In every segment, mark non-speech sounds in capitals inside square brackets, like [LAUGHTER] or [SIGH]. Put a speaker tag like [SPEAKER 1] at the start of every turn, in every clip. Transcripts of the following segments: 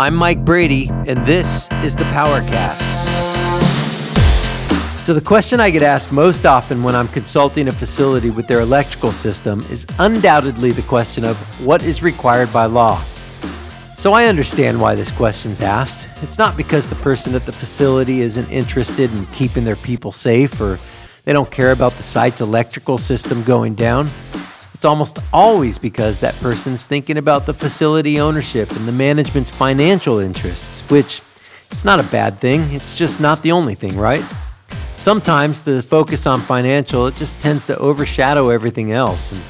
[SPEAKER 1] I'm Mike Brady, and this is the Powercast. So, the question I get asked most often when I'm consulting a facility with their electrical system is undoubtedly the question of what is required by law. So, I understand why this question's asked. It's not because the person at the facility isn't interested in keeping their people safe or they don't care about the site's electrical system going down. It's almost always because that person's thinking about the facility ownership and the management's financial interests, which it's not a bad thing. It's just not the only thing, right? Sometimes the focus on financial it just tends to overshadow everything else. And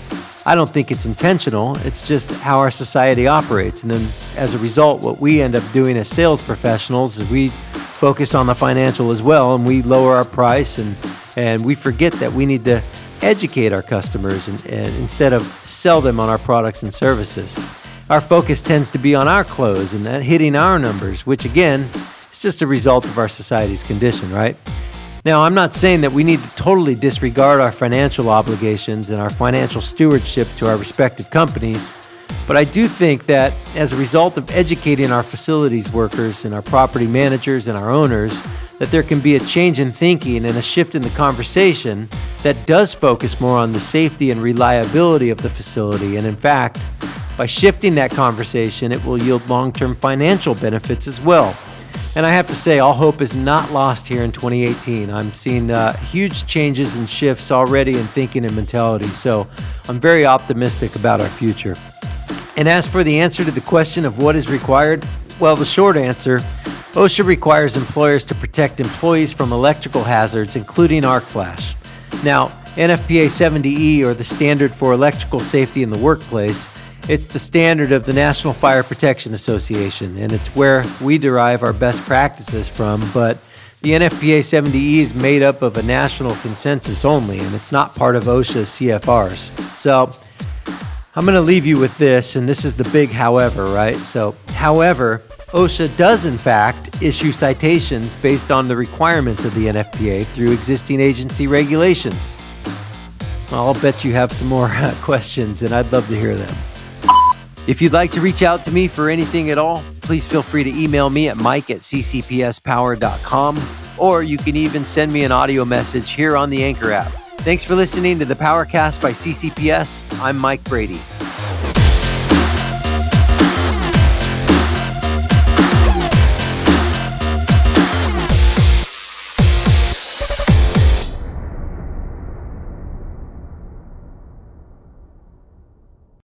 [SPEAKER 1] I don't think it's intentional. It's just how our society operates. And then as a result, what we end up doing as sales professionals is we focus on the financial as well and we lower our price and and we forget that we need to educate our customers and, and instead of sell them on our products and services. Our focus tends to be on our clothes and that hitting our numbers, which again is just a result of our society's condition, right? Now, I'm not saying that we need to totally disregard our financial obligations and our financial stewardship to our respective companies, but I do think that as a result of educating our facilities workers and our property managers and our owners, that there can be a change in thinking and a shift in the conversation that does focus more on the safety and reliability of the facility. And in fact, by shifting that conversation, it will yield long term financial benefits as well. And I have to say, all hope is not lost here in 2018. I'm seeing uh, huge changes and shifts already in thinking and mentality. So I'm very optimistic about our future. And as for the answer to the question of what is required, well, the short answer OSHA requires employers to protect employees from electrical hazards, including arc flash. Now, NFPA 70E, or the Standard for Electrical Safety in the Workplace, it's the standard of the National Fire Protection Association, and it's where we derive our best practices from. But the NFPA 70E is made up of a national consensus only, and it's not part of OSHA's CFRs. So I'm going to leave you with this, and this is the big however, right? So, however, OSHA does, in fact, issue citations based on the requirements of the NFPA through existing agency regulations. I'll bet you have some more [LAUGHS] uh, questions, and I'd love to hear them. If you'd like to reach out to me for anything at all, please feel free to email me at mike at ccpspower.com, or you can even send me an audio message here on the Anchor app. Thanks for listening to the Powercast by CCPS. I'm Mike Brady.